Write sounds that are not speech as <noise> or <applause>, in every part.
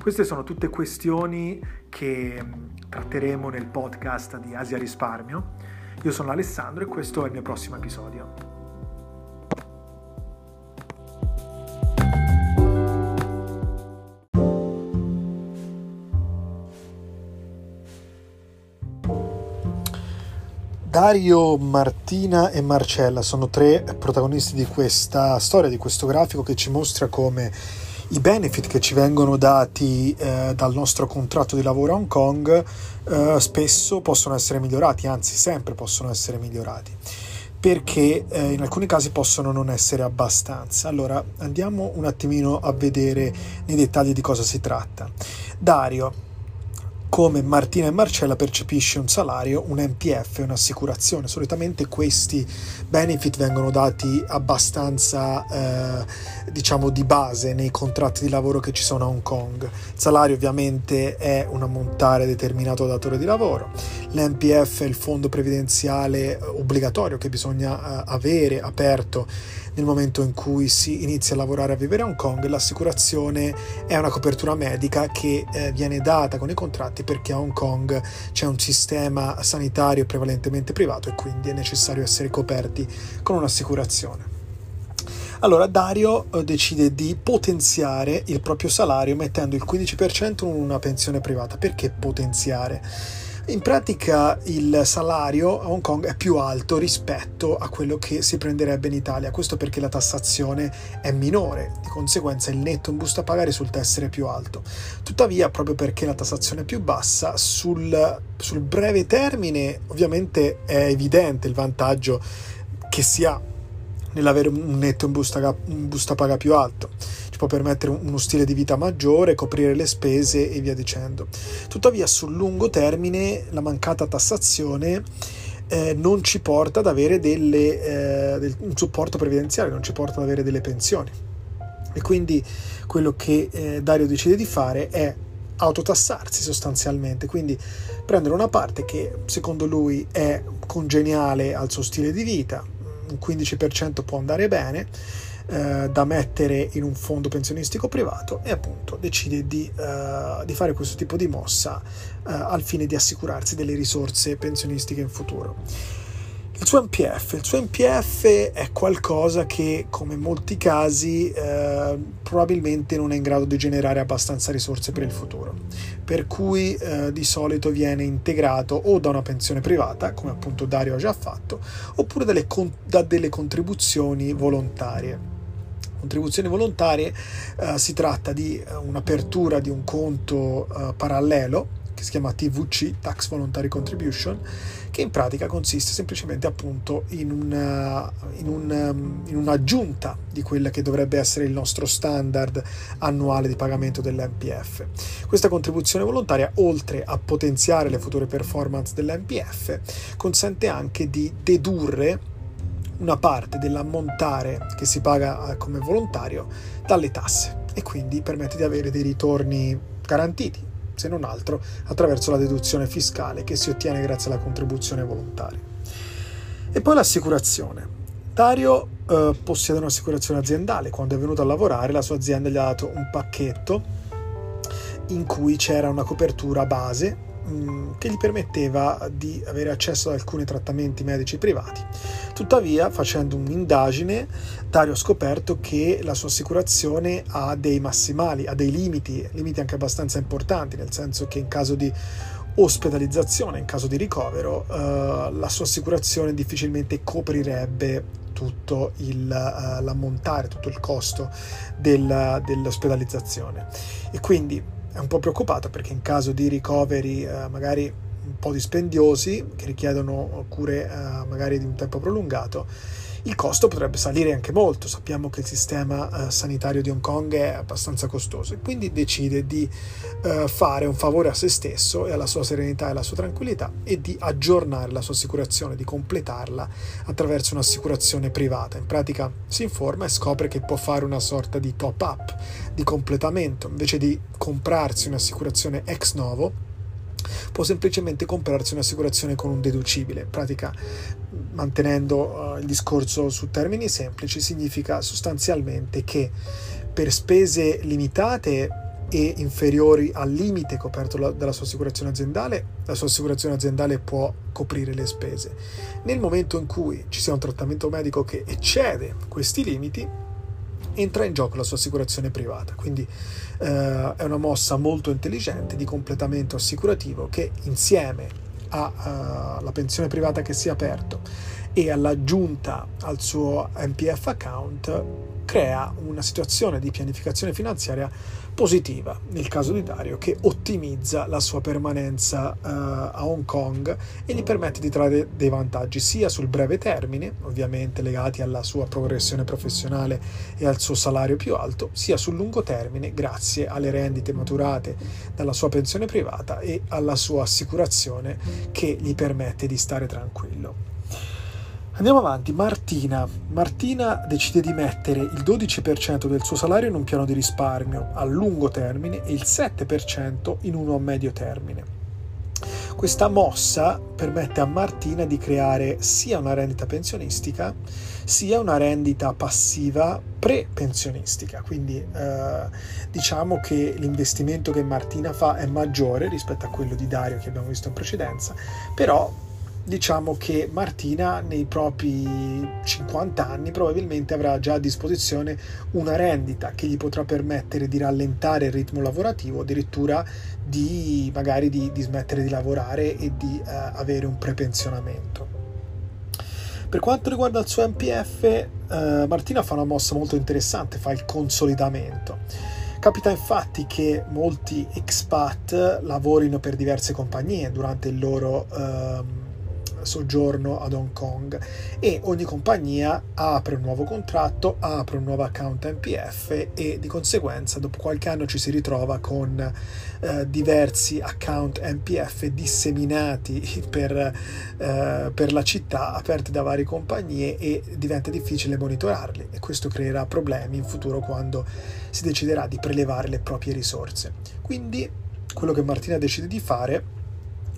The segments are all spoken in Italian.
Queste sono tutte questioni che tratteremo nel podcast di Asia Risparmio io sono Alessandro e questo è il mio prossimo episodio. Dario, Martina e Marcella sono tre protagonisti di questa storia, di questo grafico che ci mostra come i benefit che ci vengono dati eh, dal nostro contratto di lavoro a Hong Kong eh, spesso possono essere migliorati, anzi sempre possono essere migliorati perché eh, in alcuni casi possono non essere abbastanza. Allora andiamo un attimino a vedere nei dettagli di cosa si tratta. Dario, come Martina e Marcella percepisce un salario, un NPF, un'assicurazione. Solitamente questi benefit vengono dati abbastanza, eh, diciamo, di base nei contratti di lavoro che ci sono a Hong Kong. Il salario ovviamente è un ammontare determinato dal datore di lavoro. L'NPF è il fondo previdenziale obbligatorio che bisogna eh, avere aperto nel momento in cui si inizia a lavorare a vivere a Hong Kong, l'assicurazione è una copertura medica che eh, viene data con i contratti perché a Hong Kong c'è un sistema sanitario prevalentemente privato e quindi è necessario essere coperti con un'assicurazione. Allora Dario eh, decide di potenziare il proprio salario mettendo il 15% in una pensione privata. Perché potenziare? In pratica il salario a Hong Kong è più alto rispetto a quello che si prenderebbe in Italia, questo perché la tassazione è minore, di conseguenza il netto in busta a pagare risulta essere più alto. Tuttavia, proprio perché la tassazione è più bassa, sul, sul breve termine ovviamente è evidente il vantaggio che si ha nell'avere un netto in busta, in busta paga più alto ci può permettere uno stile di vita maggiore, coprire le spese e via dicendo. Tuttavia sul lungo termine la mancata tassazione eh, non ci porta ad avere delle, eh, un supporto previdenziale, non ci porta ad avere delle pensioni. E quindi quello che eh, Dario decide di fare è autotassarsi sostanzialmente, quindi prendere una parte che secondo lui è congeniale al suo stile di vita, un 15% può andare bene, eh, da mettere in un fondo pensionistico privato e appunto decide di, eh, di fare questo tipo di mossa eh, al fine di assicurarsi delle risorse pensionistiche in futuro. Il suo NPF, il suo NPF è qualcosa che, come in molti casi, eh, probabilmente non è in grado di generare abbastanza risorse per il futuro, per cui eh, di solito viene integrato o da una pensione privata, come appunto Dario ha già fatto, oppure delle con- da delle contribuzioni volontarie contribuzioni volontarie eh, si tratta di uh, un'apertura di un conto uh, parallelo che si chiama TVC, Tax Voluntary Contribution, che in pratica consiste semplicemente appunto in, una, in, un, um, in un'aggiunta di quella che dovrebbe essere il nostro standard annuale di pagamento dell'MPF. Questa contribuzione volontaria, oltre a potenziare le future performance dell'MPF, consente anche di dedurre una parte dell'ammontare che si paga eh, come volontario dalle tasse e quindi permette di avere dei ritorni garantiti, se non altro attraverso la deduzione fiscale che si ottiene grazie alla contribuzione volontaria. E poi l'assicurazione. Dario eh, possiede un'assicurazione aziendale, quando è venuto a lavorare la sua azienda gli ha dato un pacchetto in cui c'era una copertura base Mm, che gli permetteva di avere accesso ad alcuni trattamenti medici privati. Tuttavia, facendo un'indagine, Dario ha scoperto che la sua assicurazione ha dei massimali, ha dei limiti, limiti anche abbastanza importanti, nel senso che in caso di ospedalizzazione, in caso di ricovero, eh, la sua assicurazione difficilmente coprirebbe tutto il, uh, l'ammontare, tutto il costo del, dell'ospedalizzazione. E quindi è un po' preoccupata perché in caso di ricoveri eh, magari un po' dispendiosi, che richiedono cure eh, magari di un tempo prolungato, il costo potrebbe salire anche molto. Sappiamo che il sistema eh, sanitario di Hong Kong è abbastanza costoso e quindi decide di eh, fare un favore a se stesso e alla sua serenità e alla sua tranquillità e di aggiornare la sua assicurazione, di completarla attraverso un'assicurazione privata. In pratica si informa e scopre che può fare una sorta di top up, di completamento, invece di comprarsi un'assicurazione ex novo può semplicemente comprarsi un'assicurazione con un deducibile. In pratica, mantenendo uh, il discorso su termini semplici, significa sostanzialmente che per spese limitate e inferiori al limite coperto la, dalla sua assicurazione aziendale, la sua assicurazione aziendale può coprire le spese. Nel momento in cui ci sia un trattamento medico che eccede questi limiti, entra in gioco la sua assicurazione privata. Quindi eh, è una mossa molto intelligente di completamento assicurativo che insieme alla uh, pensione privata che si è aperto e all'aggiunta al suo MPF account crea una situazione di pianificazione finanziaria positiva nel caso di Dario che ottimizza la sua permanenza uh, a Hong Kong e gli permette di trarre dei vantaggi sia sul breve termine, ovviamente legati alla sua progressione professionale e al suo salario più alto, sia sul lungo termine grazie alle rendite maturate dalla sua pensione privata e alla sua assicurazione che gli permette di stare tranquillo. Andiamo avanti, Martina. Martina decide di mettere il 12% del suo salario in un piano di risparmio a lungo termine e il 7% in uno a medio termine. Questa mossa permette a Martina di creare sia una rendita pensionistica sia una rendita passiva pre-pensionistica. Quindi eh, diciamo che l'investimento che Martina fa è maggiore rispetto a quello di Dario che abbiamo visto in precedenza, però diciamo che Martina nei propri 50 anni probabilmente avrà già a disposizione una rendita che gli potrà permettere di rallentare il ritmo lavorativo, addirittura di magari di, di smettere di lavorare e di uh, avere un prepensionamento. Per quanto riguarda il suo MPF, eh, Martina fa una mossa molto interessante, fa il consolidamento. Capita infatti che molti expat lavorino per diverse compagnie durante il loro uh, soggiorno ad Hong Kong e ogni compagnia apre un nuovo contratto, apre un nuovo account MPF e di conseguenza dopo qualche anno ci si ritrova con eh, diversi account MPF disseminati <laughs> per, eh, per la città, aperti da varie compagnie e diventa difficile monitorarli e questo creerà problemi in futuro quando si deciderà di prelevare le proprie risorse. Quindi quello che Martina decide di fare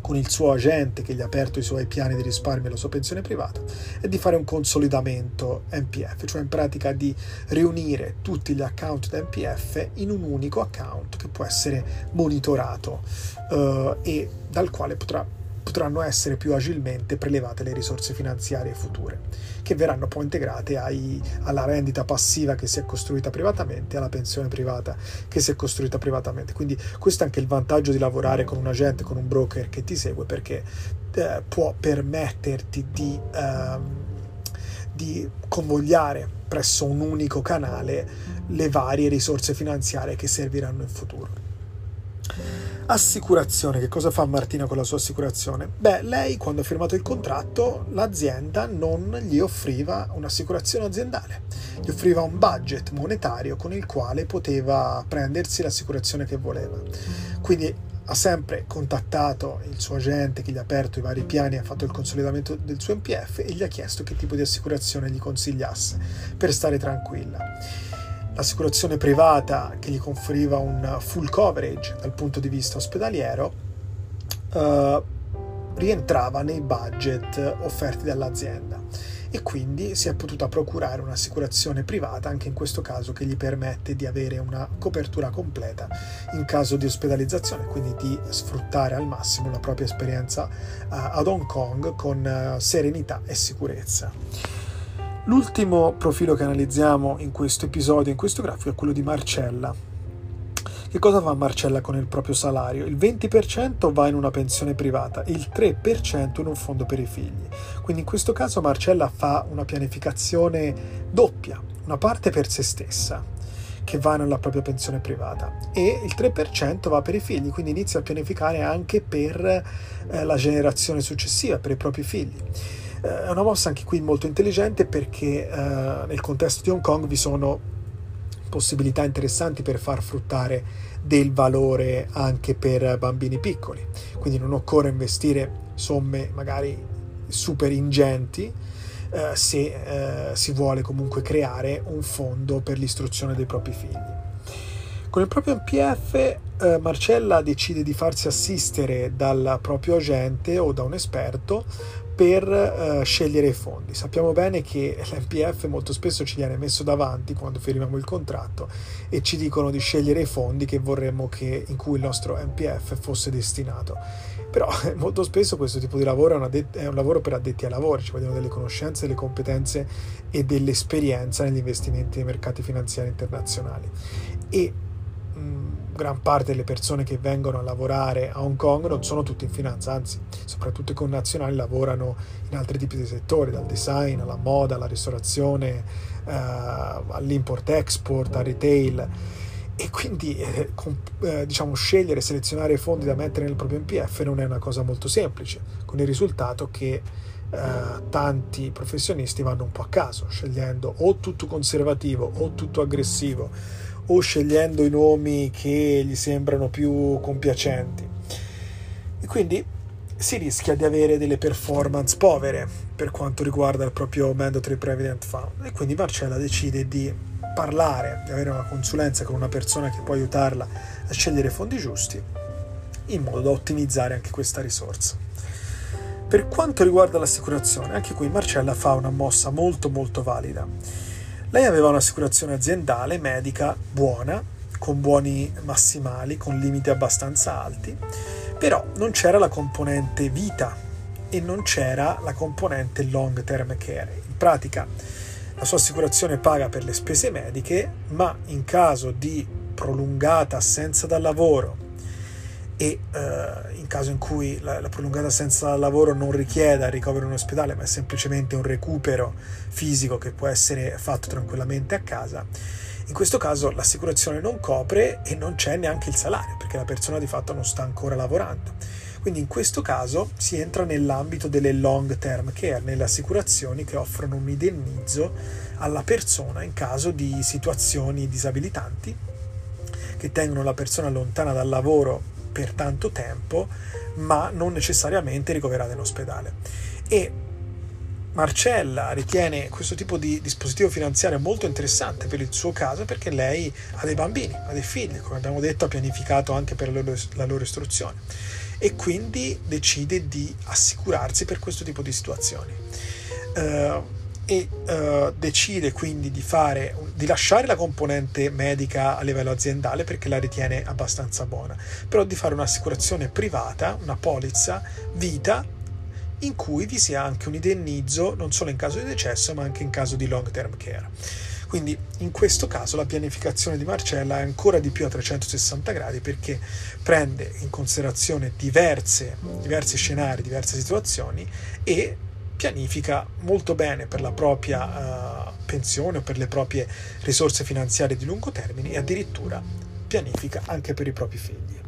con il suo agente che gli ha aperto i suoi piani di risparmio e la sua pensione privata, è di fare un consolidamento NPF, cioè in pratica di riunire tutti gli account da NPF in un unico account che può essere monitorato uh, e dal quale potrà potranno essere più agilmente prelevate le risorse finanziarie future, che verranno poi integrate ai, alla rendita passiva che si è costruita privatamente, alla pensione privata che si è costruita privatamente. Quindi questo è anche il vantaggio di lavorare con un agente, con un broker che ti segue, perché eh, può permetterti di, ehm, di convogliare presso un unico canale le varie risorse finanziarie che serviranno in futuro. Assicurazione, che cosa fa Martina con la sua assicurazione? Beh, lei quando ha firmato il contratto l'azienda non gli offriva un'assicurazione aziendale, gli offriva un budget monetario con il quale poteva prendersi l'assicurazione che voleva. Quindi ha sempre contattato il suo agente che gli ha aperto i vari piani, ha fatto il consolidamento del suo MPF e gli ha chiesto che tipo di assicurazione gli consigliasse per stare tranquilla l'assicurazione privata che gli conferiva un full coverage dal punto di vista ospedaliero eh, rientrava nei budget offerti dall'azienda e quindi si è potuta procurare un'assicurazione privata anche in questo caso che gli permette di avere una copertura completa in caso di ospedalizzazione quindi di sfruttare al massimo la propria esperienza uh, ad Hong Kong con uh, serenità e sicurezza. L'ultimo profilo che analizziamo in questo episodio, in questo grafico, è quello di Marcella. Che cosa fa Marcella con il proprio salario? Il 20% va in una pensione privata, il 3% in un fondo per i figli. Quindi in questo caso Marcella fa una pianificazione doppia, una parte per se stessa, che va nella propria pensione privata e il 3% va per i figli, quindi inizia a pianificare anche per eh, la generazione successiva, per i propri figli. Eh, è una mossa anche qui molto intelligente perché eh, nel contesto di Hong Kong vi sono possibilità interessanti per far fruttare del valore anche per bambini piccoli. Quindi non occorre investire somme magari super ingenti eh, se eh, si vuole comunque creare un fondo per l'istruzione dei propri figli. Con il proprio MPF eh, Marcella decide di farsi assistere dal proprio agente o da un esperto per uh, scegliere i fondi. Sappiamo bene che l'NPF molto spesso ci viene messo davanti quando firmiamo il contratto e ci dicono di scegliere i fondi che vorremmo che, in cui il nostro NPF fosse destinato. Però <laughs> molto spesso questo tipo di lavoro è, det- è un lavoro per addetti ai lavori, ci vogliono delle conoscenze, delle competenze e dell'esperienza negli investimenti nei mercati finanziari internazionali. E gran parte delle persone che vengono a lavorare a Hong Kong non sono tutte in finanza, anzi, soprattutto i connazionali lavorano in altri tipi di settori, dal design alla moda, alla ristorazione, eh, all'import-export, al retail. E quindi eh, con, eh, diciamo, scegliere, selezionare i fondi da mettere nel proprio NPF non è una cosa molto semplice, con il risultato che eh, tanti professionisti vanno un po' a caso, scegliendo o tutto conservativo o tutto aggressivo o scegliendo i nomi che gli sembrano più compiacenti. E quindi si rischia di avere delle performance povere per quanto riguarda il proprio Mandatory Prevident Fund e quindi Marcella decide di parlare, di avere una consulenza con una persona che può aiutarla a scegliere i fondi giusti in modo da ottimizzare anche questa risorsa. Per quanto riguarda l'assicurazione, anche qui Marcella fa una mossa molto molto valida lei aveva un'assicurazione aziendale medica buona, con buoni massimali, con limiti abbastanza alti, però non c'era la componente vita e non c'era la componente long term care. In pratica la sua assicurazione paga per le spese mediche, ma in caso di prolungata assenza dal lavoro e eh, in caso in cui la, la, prolungata assenza dal lavoro non richieda il ricovero in ospedale, ma è semplicemente un recupero fisico che può essere fatto tranquillamente a casa, in questo caso l'assicurazione non copre e non c'è neanche il salario, perché la persona di fatto non sta ancora lavorando. Quindi in questo caso si entra nell'ambito delle long term care, nelle assicurazioni che offrono un indennizzo alla persona in caso di situazioni disabilitanti che tengono la persona lontana dal lavoro per tanto tempo, ma non necessariamente ricoverata in ospedale. E Marcella ritiene questo tipo di dispositivo finanziario molto interessante per il suo caso perché lei ha dei bambini, ha dei figli, come abbiamo detto ha pianificato anche per la loro, istruzione e quindi decide di assicurarsi per questo tipo di situazioni. Uh, e uh, decide quindi di, fare, di lasciare la componente medica a livello aziendale perché la ritiene abbastanza buona, però di fare un'assicurazione privata, una polizza vita in cui vi sia anche un indennizzo non solo in caso di decesso ma anche in caso di long term care. Quindi in questo caso la pianificazione di Marcella è ancora di più a 360 gradi perché prende in considerazione diverse, diversi scenari, diverse situazioni e pianifica molto bene per la propria uh, pensione o per le proprie risorse finanziarie di lungo termine e addirittura pianifica anche per i propri figli.